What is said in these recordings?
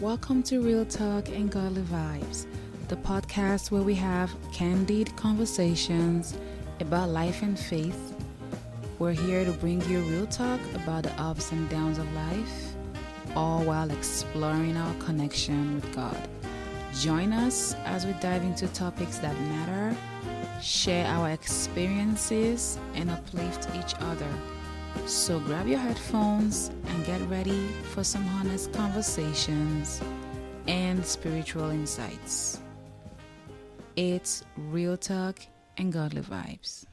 Welcome to Real Talk and Godly Vibes, the podcast where we have candid conversations about life and faith. We're here to bring you real talk about the ups and downs of life, all while exploring our connection with God. Join us as we dive into topics that matter, share our experiences, and uplift each other. So grab your headphones and get ready for some honest conversations and spiritual insights. It's real talk and godly vibes.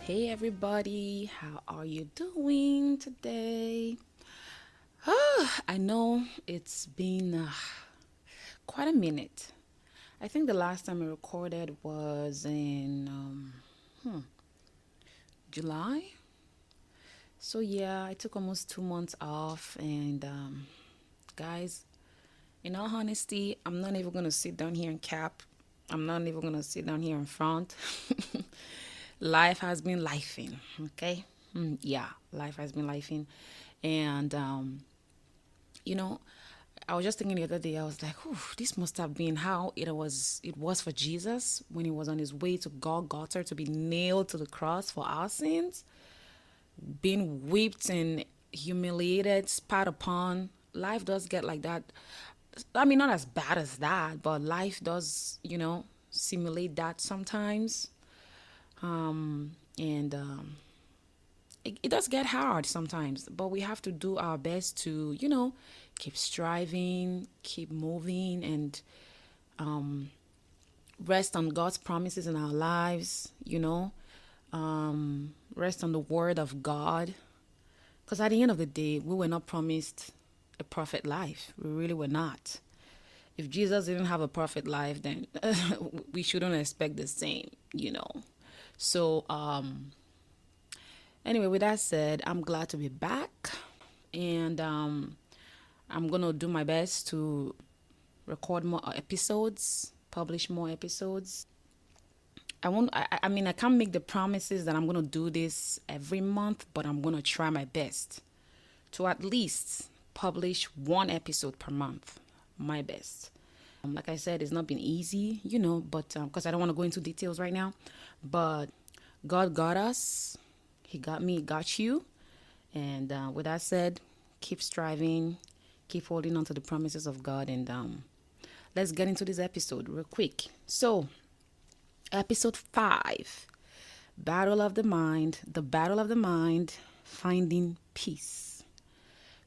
Hey everybody, how are you doing today? Ah, I know it's been uh, quite a minute. I think the last time I recorded was in um, hmm, July. So yeah, I took almost two months off, and um, guys, in all honesty, I'm not even gonna sit down here and cap. I'm not even gonna sit down here in front. life has been lifing, okay? Mm, yeah, life has been lifing, and um, you know, I was just thinking the other day. I was like, this must have been how it was. It was for Jesus when he was on his way to Golgotha to be nailed to the cross for our sins, being whipped and humiliated, spat upon. Life does get like that. I mean, not as bad as that, but life does, you know, simulate that sometimes. Um, and um, it, it does get hard sometimes, but we have to do our best to, you know, keep striving, keep moving, and um, rest on God's promises in our lives, you know, um, rest on the word of God. Because at the end of the day, we were not promised a perfect life. We really were not. If Jesus didn't have a perfect life, then we shouldn't expect the same, you know. So, um, anyway, with that said, I'm glad to be back. And um, I'm going to do my best to record more episodes, publish more episodes. I won't I, I mean I can't make the promises that I'm going to do this every month, but I'm going to try my best to at least publish one episode per month. My best. Um, like I said, it's not been easy, you know, but because um, I don't want to go into details right now, but God got us. He got me, got you. And uh, with that said, keep striving, keep holding on to the promises of God. And um, let's get into this episode real quick. So, episode five Battle of the Mind, the Battle of the Mind, Finding Peace.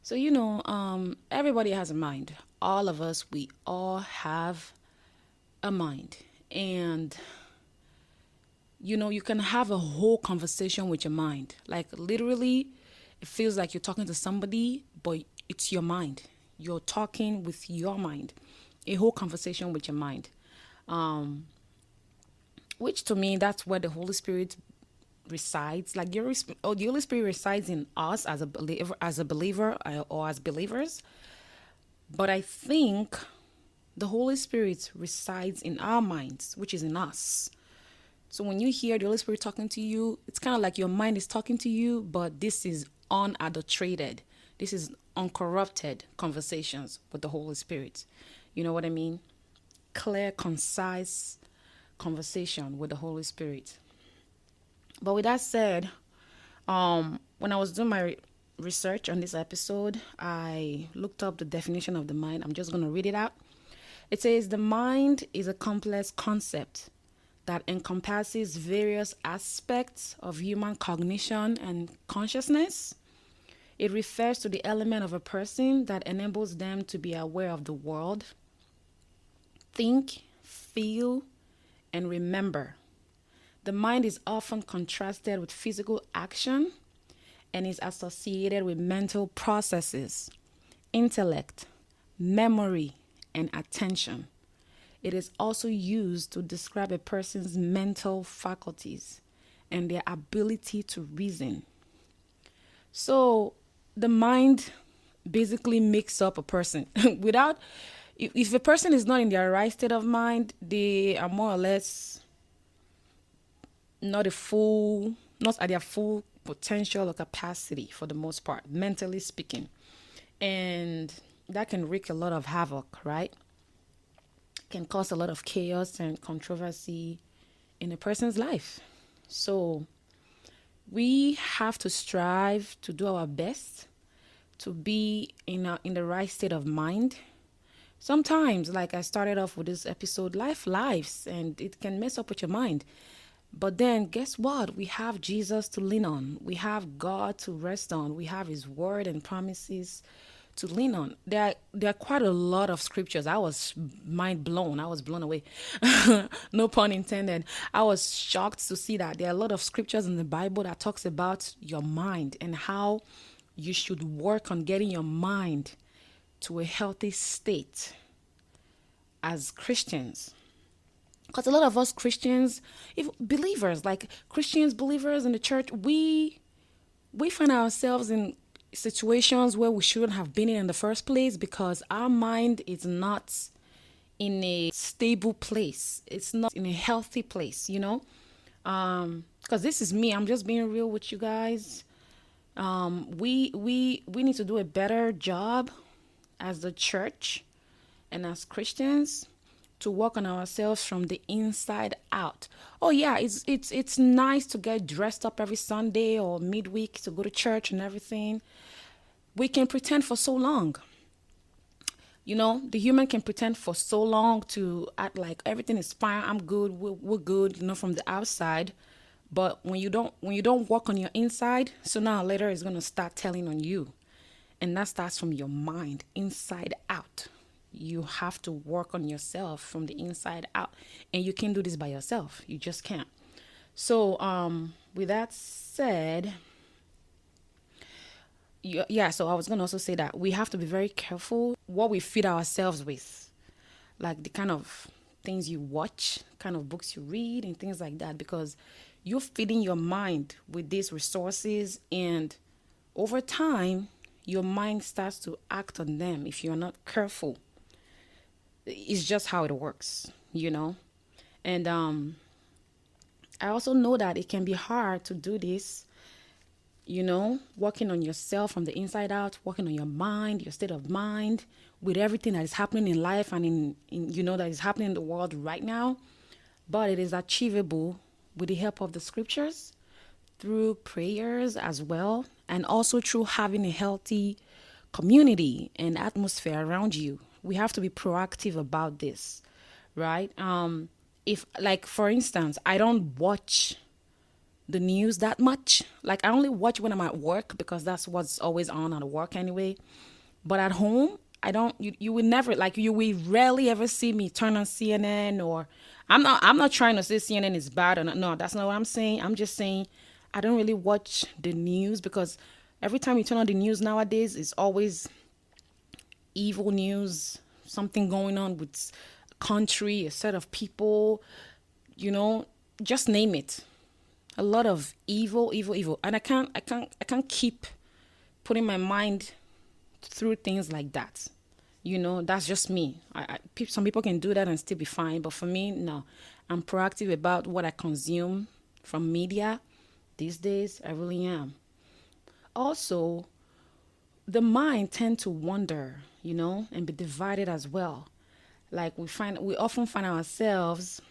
So, you know, um, everybody has a mind. All of us, we all have a mind. And, you know, you can have a whole conversation with your mind. Like, literally, it feels like you're talking to somebody, but it's your mind. You're talking with your mind, a whole conversation with your mind. Um, which to me, that's where the Holy Spirit resides. Like your, oh, the Holy Spirit resides in us as a believer, as a believer, uh, or as believers. But I think the Holy Spirit resides in our minds, which is in us. So when you hear the Holy Spirit talking to you, it's kind of like your mind is talking to you, but this is unadulterated. This is uncorrupted conversations with the Holy Spirit. You know what I mean? Clear, concise conversation with the Holy Spirit. But with that said, um, when I was doing my research on this episode, I looked up the definition of the mind. I'm just going to read it out. It says the mind is a complex concept that encompasses various aspects of human cognition and consciousness. It refers to the element of a person that enables them to be aware of the world, think, feel, and remember. The mind is often contrasted with physical action and is associated with mental processes, intellect, memory, and attention. It is also used to describe a person's mental faculties and their ability to reason. So, the mind basically makes up a person without if, a person is not in their right state of mind, they are more or less not a full, not at their full potential or capacity for the most part, mentally speaking. And that can wreak a lot of havoc, right? Can cause a lot of chaos and controversy in a person's life. So we have to strive to do our best to be in a, in the right state of mind. Sometimes, like I started off with this episode, life lives and it can mess up with your mind. But then, guess what? We have Jesus to lean on. We have God to rest on. We have His word and promises to lean on. There are, there are quite a lot of scriptures. I was mind blown. I was blown away. no pun intended. I was shocked to see that there are a lot of scriptures in the Bible that talks about your mind and how you should work on getting your mind to a healthy state as Christians because a lot of us Christians, if believers, like Christians, believers in the church, we we find ourselves in situations where we shouldn't have been in in the first place because our mind is not in a stable place. It's not in a healthy place, you know. Um, because this is me. I'm just being real with you guys. Um, we we we need to do a better job as the church and as Christians to work on ourselves from the inside out. Oh yeah, it's it's it's nice to get dressed up every Sunday or midweek to go to church and everything. We can pretend for so long. You know, the human can pretend for so long to act like everything is fine. I'm good. We're, we're good. You know, from the outside, but when you don't when you don't work on your inside, sooner or later it's gonna start telling on you, and that starts from your mind, inside out you have to work on yourself from the inside out. And you can't do this by yourself. You just can't. So um with that said yeah so i was to also say that we have to be very careful what we feed ourselves with. Like the kind of things you watch kind of books you read and things like that. Because you're feeding your mind with these resources and over time your mind starts to act on them if you're not careful it's just how it works, you know. And um I also know that it can be hard to do this, you know, working on yourself from the inside out, working on your mind, your state of mind, with everything that is happening in life and in, in you know that is happening in the world right now. But it is achievable with the help of the scriptures, through prayers as well, and also through having a healthy community and atmosphere around you we have to be proactive about this right? Um if like for instance i don't watch the news that much. Like i only watch when i'm at work because that's what's always on at work anyway. But at home i don't you, you would never like you will rarely ever see me turn on cnn or i'm not i'm not trying to say cnn is bad or not. No that's not what i'm saying. I'm just saying i don't really watch the news because every time you turn on the news nowadays it's always evil news, something going on with country, a set of people, you know, just name it. A lot of evil, evil, evil. And I can't I can't I can't keep putting my mind through things like that. You know, that's just me. I, I, some people can do that and still be fine, but for me, no. I'm proactive about what I consume from media these days. I really am. Also, the mind tend to wander, you know, and be divided as well. Like we find we often find ourselves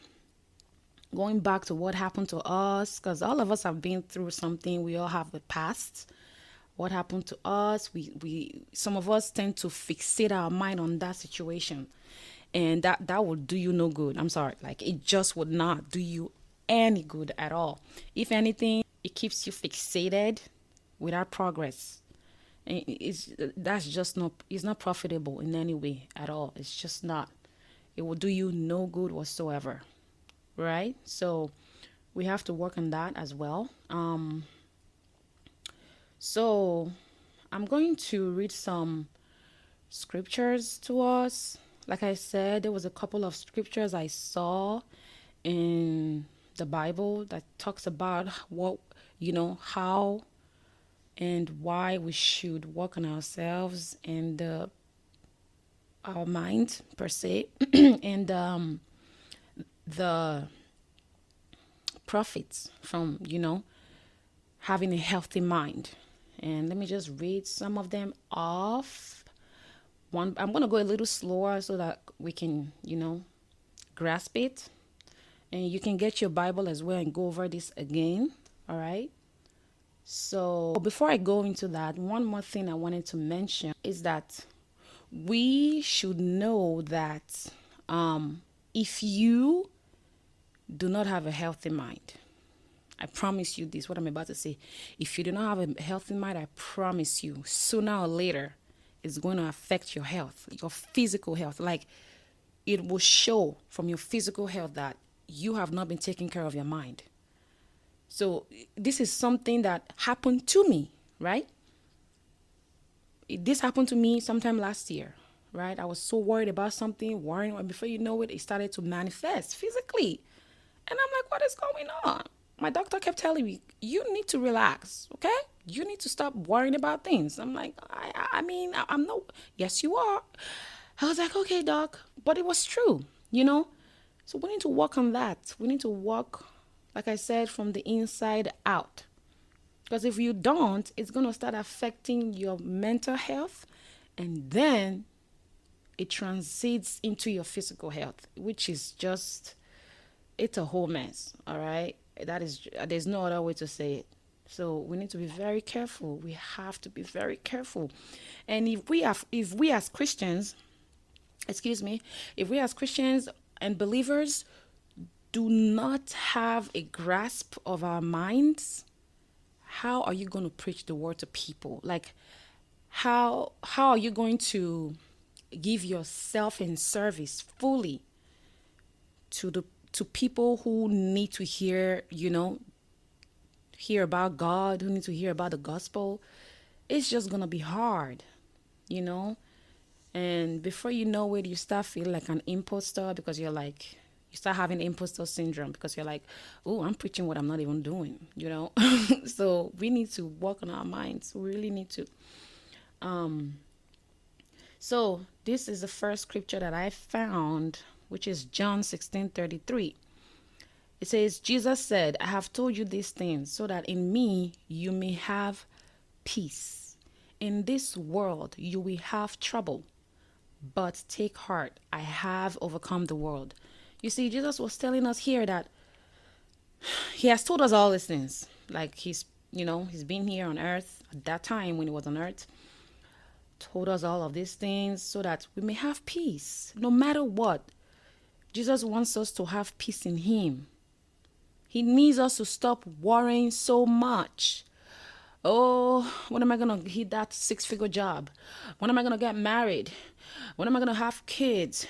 going back to what happened to us because all of us have been through something. We all have the past. What happened to us? We we some of us tend to fixate our mind on that situation, and that that will do you no good. I'm sorry, like it just would not do you any good at all. If anything, it keeps you fixated without progress it's that's just not it's not profitable in any way at all. It's just not it will do you no good whatsoever right? So we have to work on that as well. Um so i'm going to read some scriptures to us. Like i said there was a couple of scriptures i saw in the bible that talks about what you know how and why we should work on ourselves and the our mind per se and um, the profits from you know having a healthy mind. And let me just read some of them off. One i'm going to go a little slower so that we can you know grasp it. And you can get your bible as well and go over this again all right so before i go into that one more thing i wanted to mention is that we should know that um, if you do not have a healthy mind, I promise you this, what I'm about to say. If you do not have a healthy mind, I promise you, sooner or later, it's going to affect your health, your physical health. Like it will show from your physical health that you have not been taking care of your mind. So, this is something that happened to me, right? this happened to me sometime last year, right? I was so worried about something, worrying, and before you know it, it started to manifest physically. And I'm like, what is going on? My doctor kept telling me, you need to relax, okay? You need to stop worrying about things. I'm like, I, I mean, I'm no, yes, you are. I was like, okay, doc, but it was true, you know? So we need to work on that. We need to work, like I said, from the inside out. Because if you don't, it's going to start affecting your mental health and then it transits into your physical health, which is just, it's a whole mess. All right. That is, there's no other way to say it. So we need to be very careful. We have to be very careful. And if we have, if we as Christians, excuse me, if we as Christians and believers do not have a grasp of our minds, how are you going to preach the word to people? Like, how how are you going to give yourself in service fully to the to people who need to hear, you know, hear about God, who need to hear about the gospel? It's just gonna be hard, you know. And before you know it, you start feeling like an imposter because you're like, you start having imposter syndrome because you're like, oh, I'm preaching what I'm not even doing, you know? so we need to work on our minds. We really need to. Um, so this is the first scripture that I found, which is John 16 33. It says, Jesus said, I have told you these things so that in me you may have peace. In this world you will have trouble, but take heart, I have overcome the world. You see, Jesus was telling us here that he has told us all these things. Like he's, you know, he's been here on earth at that time when he was on earth, told us all of these things so that we may have peace no matter what. Jesus wants us to have peace in him. He needs us to stop worrying so much. Oh, when am I going to hit that six figure job? When am I going to get married? When am I going to have kids?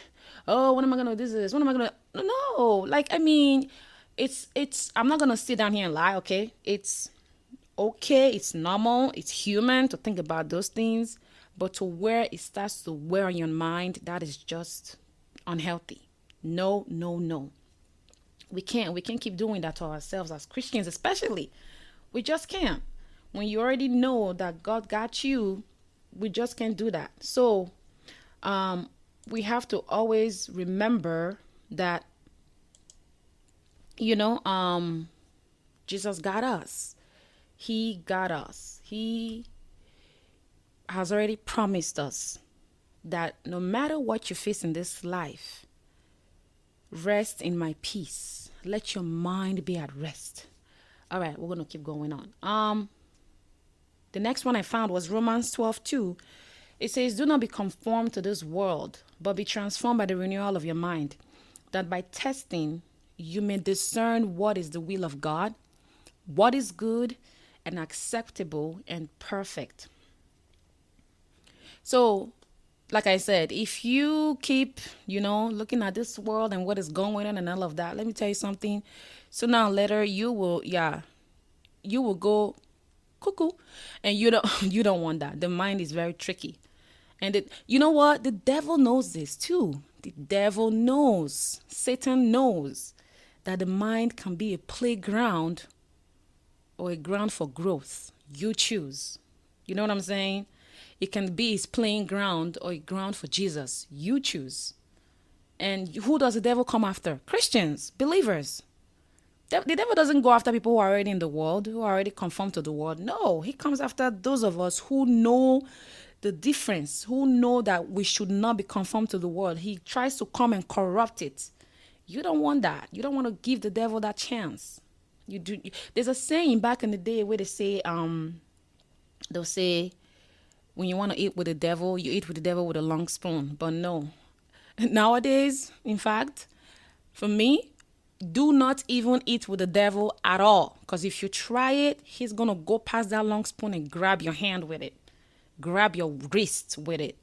Oh, what am I gonna do this? What am I gonna no, like I mean, it's it's I'm not gonna sit down here and lie, okay? It's okay, it's normal, it's human to think about those things, but to where it starts to wear on your mind, that is just unhealthy. No, no, no. We can't we can't keep doing that to ourselves as Christians, especially. We just can't. When you already know that God got you, we just can't do that. So um we have to always remember that you know um jesus got us. He got us. He has already promised us that no matter what you face in this life rest in my peace. Let your mind be at rest. All right we're gonna keep going on. Um the next one i found was romans 12 2 it says, Do not be conformed to this world, but be transformed by the renewal of your mind, that by testing you may discern what is the will of God, what is good and acceptable and perfect. So, like I said, if you keep, you know, looking at this world and what is going on and all of that, let me tell you something. So now later you will, yeah, you will go cuckoo, and you don't, you don't want that. The mind is very tricky. And it, you know what? The devil knows this too. The devil knows, Satan knows that the mind can be a playground or a ground for growth. You choose. You know what I'm saying? it can be his playing ground or a ground for Jesus. You choose. And who does the devil come after? Christians, believers. The, the devil doesn't go after people who are already in the world, who are already conformed to the world. No, he comes after those of us who know the difference, who know that we should not be conformed to the world. He tries to come and corrupt it. You don't want that. You don't want to give the devil that chance. You do. There's a saying back in the day where they say, um, they'll say, when you want to eat with the devil, you eat with the devil with a long spoon. But no, nowadays, in fact, for me, do not even eat with the devil at all. Because if you try it, he's gonna go past that long spoon and grab your hand with it grab your wrist with it.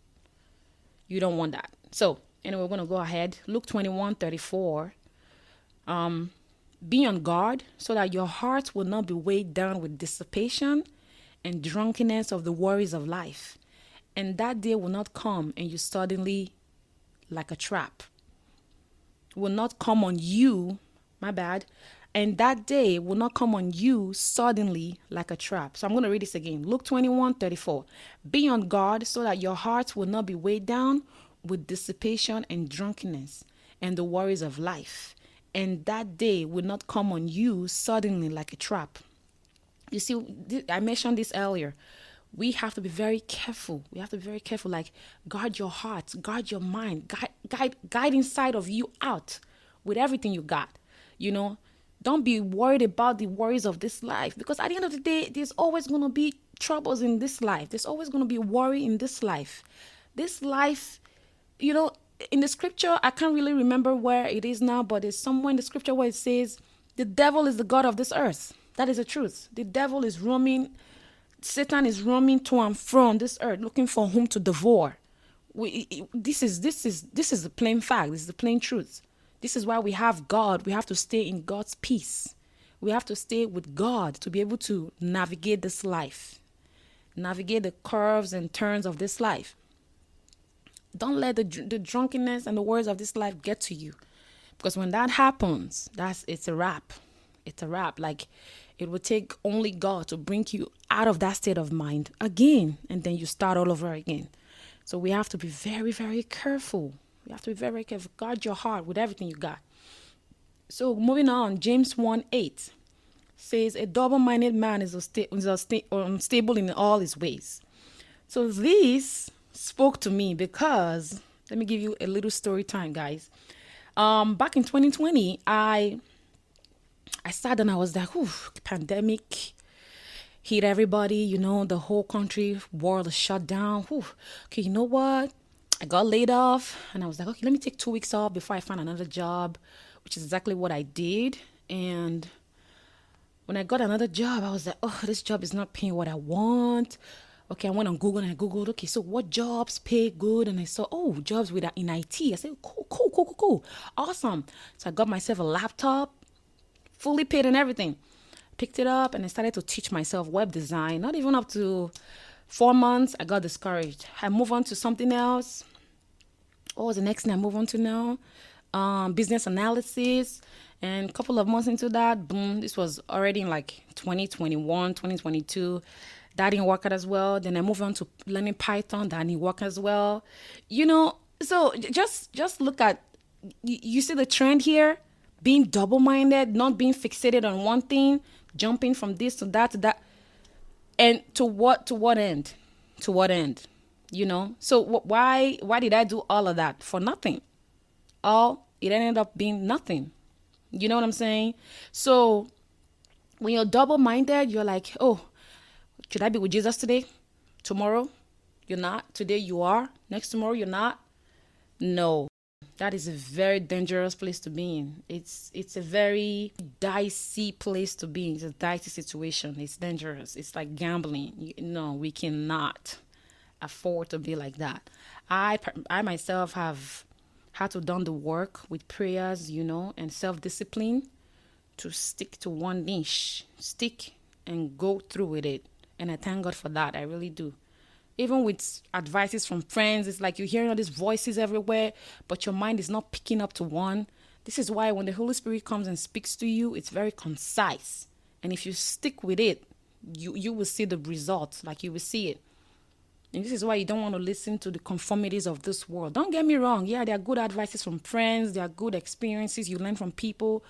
You don't want that. So, anyway, we're going to go ahead. Luke 21 34. Um, be on guard so that your heart will not be weighed down with dissipation and drunkenness of the worries of life. And that day will not come and you suddenly, like a trap, will not come on you, my bad, and that day will not come on you suddenly like a trap. So I'm going to read this again. Luke 21 34. Be on guard so that your hearts will not be weighed down with dissipation and drunkenness and the worries of life. And that day will not come on you suddenly like a trap. You see, I mentioned this earlier. We have to be very careful. We have to be very careful. Like, guard your heart, guard your mind, guide, guide, guide inside of you out with everything you got. You know, don't be worried about the worries of this life because at the end of the day, there's always going to be troubles in this life. There's always going to be worry in this life. This life, you know, in the scripture, I can't really remember where it is now, but there's somewhere in the scripture where it says, the devil is the God of this earth. That is the truth. The devil is roaming, Satan is roaming to and from this earth, looking for whom to devour. We, this is this is this is the plain fact. This is the plain truth. This is why we have God. We have to stay in God's peace. We have to stay with God to be able to navigate this life, navigate the curves and turns of this life. Don't let the, the drunkenness and the words of this life get to you. Because when that happens, that's it's a wrap. It's a wrap. Like it will take only God to bring you out of that state of mind again, and then you start all over again. So we have to be very, very careful you have to be very careful. Guard your heart with everything you got. So moving on, James 1 8 says, A double minded man is, unstable in all his ways. So this spoke to me because, let me give you a little story time, guys. Um, back in 2020, I I sat and I was like, Ooh, pandemic hit everybody, you know, the whole country, world is shut down. Whew. Okay, you know what? I got laid off and I was like, okay, let me take two weeks off before I find another job, which is exactly what I did. And when I got another job, I was like, oh, this job is not paying what I want. Okay, I went on Google and I Googled, okay, so what jobs pay good? And I saw, oh, jobs with uh, in IT. I said, cool, cool, cool, cool, cool. Awesome. So I got myself a laptop, fully paid and everything. Picked it up and I started to teach myself web design, not even up to Four months, I got discouraged. I move on to something else. What was the next thing I move on to now? Um, business analysis. And a couple of months into that, boom, this was already in like 2021, 2022. That didn't work out as well. Then I moved on to learning Python. That didn't work as well. You know, so just just look at you see the trend here being double minded, not being fixated on one thing, jumping from this to that to that and to what to what end? To what end? You know? So wh- why why did i do all of that? For nothing. All it ended up being nothing. You know what i'm saying? So when you're double minded you're like oh should i be with jesus today? Tomorrow? You're not? Today you are? Next tomorrow you're not? No that is a very dangerous place to be in. It's it's a very dicey place to be in. It's a dicey situation. It's dangerous. It's like gambling. You, no, we cannot afford to be like that. I I myself have had to done the work with prayers, you know, and self discipline to stick to one niche, stick and go through with it. And I thank God for that. I really do even with advices from friends, it's like you're hearing all these voices everywhere, but your mind is not picking up to one. This is why when the Holy Spirit comes and speaks to you, it's very concise. And if you stick with it, you you will see the results, like you will see it. And this is why you don't want to listen to the conformities of this world. Don't get me wrong. Yeah, there are good advices from friends, there are good experiences you learn from people.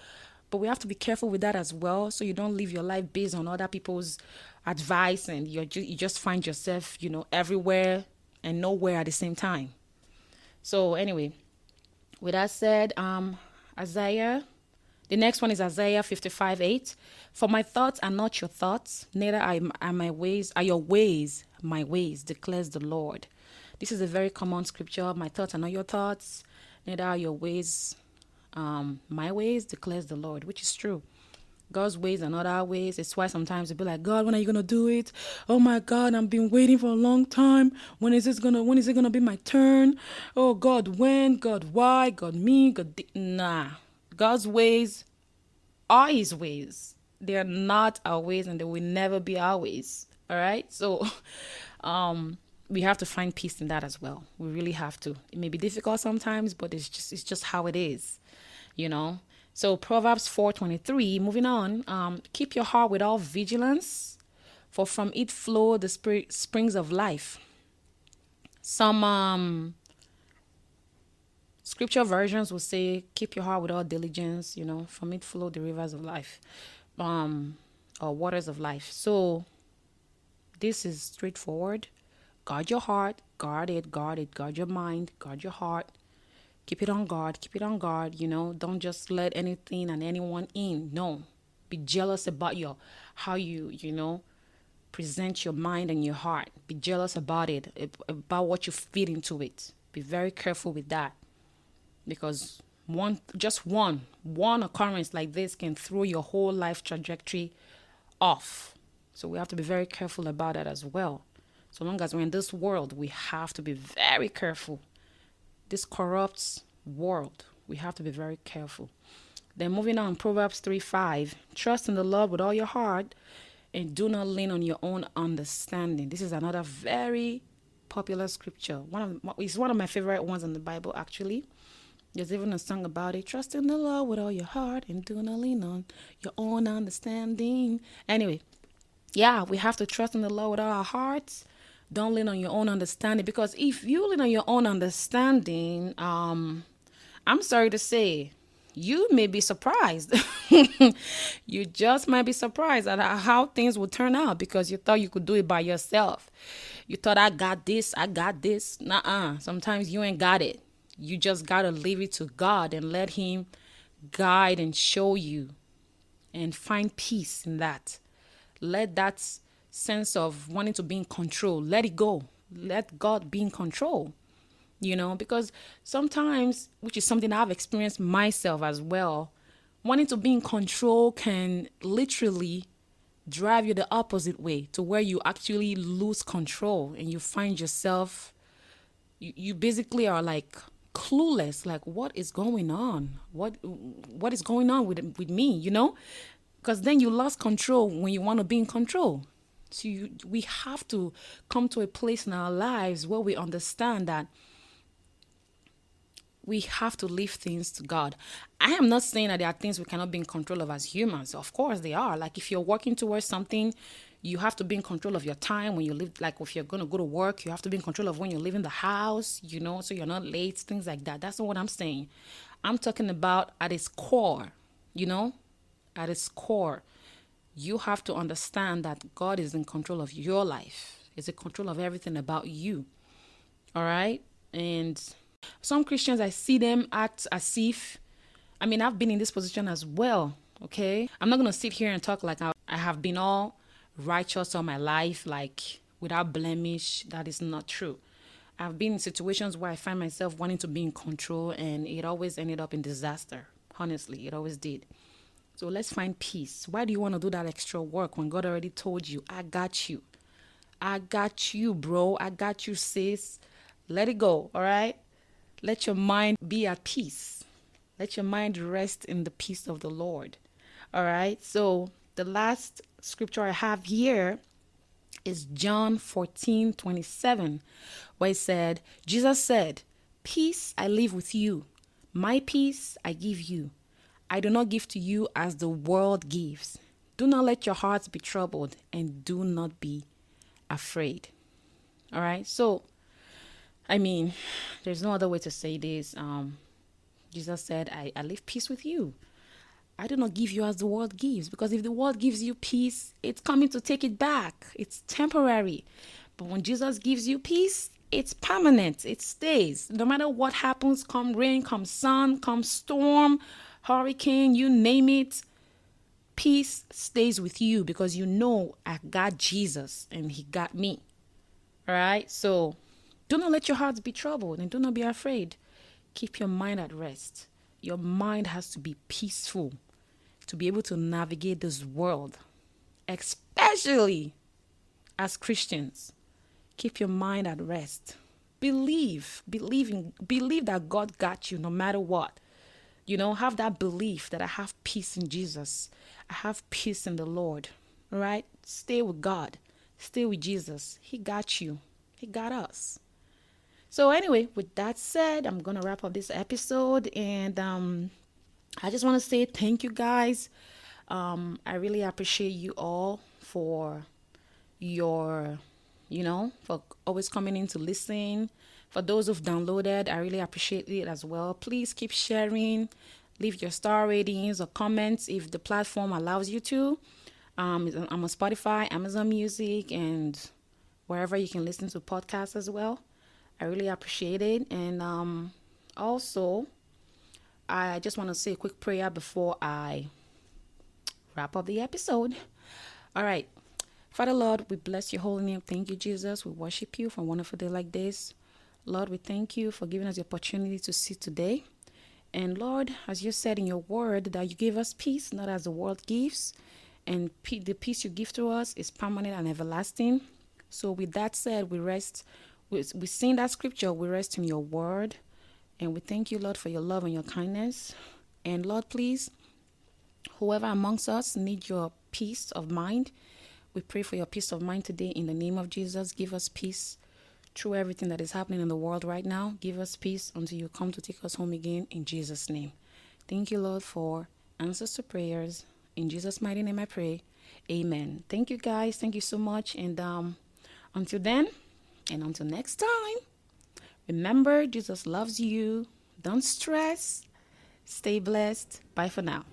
But we have to be careful with that as well so you don't live your life based on other people's advice and you you just find yourself, you know, everywhere and nowhere at the same time. So anyway, with that said, um Isaiah the next one is Isaiah 55 8. For my thoughts are not your thoughts, neither are my ways are your ways my ways, declares the Lord. This is a very common scripture. My thoughts are not your thoughts, neither are your ways um, my ways, declares the Lord, which is true. God's ways are not our ways. It's why sometimes we be like, God, when are you gonna do it? Oh my God, I've been waiting for a long time. When is this gonna? When is it gonna be my turn? Oh God, when? God, why? God, me? God, nah. God's ways are His ways. They are not our ways, and they will never be our ways. All right. So, um, we have to find peace in that as well. We really have to. It may be difficult sometimes, but it's just it's just how it is, you know. So Proverbs four twenty three. Moving on. Um, keep your heart with all vigilance, for from it flow the spring, springs of life. Some um scripture versions will say, "Keep your heart with all diligence." You know, from it flow the rivers of life, um, or waters of life. So this is straightforward. Guard your heart, guard it, guard it, guard your mind, guard your heart. Keep it on guard, keep it on guard, you know. Don't just let anything and anyone in. No. Be jealous about your how you, you know, present your mind and your heart. Be jealous about it, about what you feed into it. Be very careful with that. Because one just one one occurrence like this can throw your whole life trajectory off so we have to be very careful about that as well. So long as we're in this world, we have to be very careful. This corrupts world. We have to be very careful. Then moving on, Proverbs 3 5. Trust in the Lord with all your heart and do not lean on your own understanding. This is another very popular scripture. One of it's one of my favorite ones in the Bible actually. There's even a song about it. Trust in the Lord with all your heart and do not lean on your own understanding. Anyway, yeah, we have to trust in the Lord with all our hearts. Don't lean on your own understanding because if you lean on your own understanding, um, I'm sorry to say, you may be surprised. you just might be surprised at how things will turn out because you thought you could do it by yourself. You thought I got this, I got this. Nuh-uh. Sometimes you ain't got it. You just gotta leave it to God and let Him guide and show you and find peace in that let that sense of wanting to be in control. Let it go. Let god be in control you know because sometimes which is something i've experienced myself as well wanting to be in control can literally drive you the opposite way to where you actually lose control and you find yourself you, you basically are like clueless like what is going on? What what is going on with with me you know? Because then you lost control when you want to be in control. So you, we have to come to a place in our lives where we understand that we have to leave things to God. I am not saying that there are things we cannot be in control of as humans. Of course, they are. Like if you're working towards something, you have to be in control of your time when you live. Like if you're going to go to work, you have to be in control of when you're leaving the house, you know, so you're not late, things like that. That's not what I'm saying. I'm talking about at its core, you know, at its core, you have to understand that God is in control of your life, is in control of everything about you. All right? And some Christians, I see them act as if, I mean, I've been in this position as well. Okay? I'm not going to sit here and talk like I, I have been all righteous all my life, like without blemish. That is not true. I've been in situations where I find myself wanting to be in control, and it always ended up in disaster. Honestly, it always did. So let's find peace. Why do you want to do that extra work when God already told you, I got you? I got you, bro. I got you, sis. Let it go, all right? Let your mind be at peace. Let your mind rest in the peace of the Lord. All right? So the last scripture I have here is John 14 27, where it said, Jesus said, Peace I leave with you, my peace I give you. I do not give to you as the world gives. Do not let your hearts be troubled and do not be afraid. All right. So, I mean, there's no other way to say this. Um, Jesus said, I, I leave peace with you. I do not give you as the world gives, because if the world gives you peace, it's coming to take it back. It's temporary. But when Jesus gives you peace, it's permanent. It stays. No matter what happens, come rain, come sun, come storm, hurricane, you name it, peace stays with you because you know I got Jesus and he got me. All right? So do not let your hearts be troubled and do not be afraid. Keep your mind at rest. Your mind has to be peaceful to be able to navigate this world, especially as Christians. Keep your mind at rest. Believe, believe in, believe that God got you no matter what. You know, have that belief that I have peace in Jesus. I have peace in the Lord. All right? Stay with God. Stay with Jesus. He got you. He got us. So anyway, with that said, I'm gonna wrap up this episode, and um, I just want to say thank you guys. Um, I really appreciate you all for your you know, for always coming in to listen. For those who've downloaded, I really appreciate it as well. Please keep sharing, leave your star ratings or comments if the platform allows you to. Um, I'm on Spotify, Amazon Music, and wherever you can listen to podcasts as well. I really appreciate it. And um, also, I just want to say a quick prayer before I wrap up the episode. All right. Father Lord, we bless your holy name. Thank you, Jesus. We worship you for a wonderful day like this. Lord, we thank you for giving us the opportunity to see today. And Lord, as you said in your word, that you give us peace, not as the world gives. And the peace you give to us is permanent and everlasting. So, with that said, we rest. We, we sing that scripture, we rest in your word. And we thank you, Lord, for your love and your kindness. And Lord, please, whoever amongst us need your peace of mind, we pray for your peace of mind today in the name of Jesus. Give us peace through everything that is happening in the world right now. Give us peace until you come to take us home again in Jesus' name. Thank you, Lord, for answers to prayers. In Jesus' mighty name I pray. Amen. Thank you guys. Thank you so much. And um, until then, and until next time, remember Jesus loves you. Don't stress. Stay blessed. Bye for now.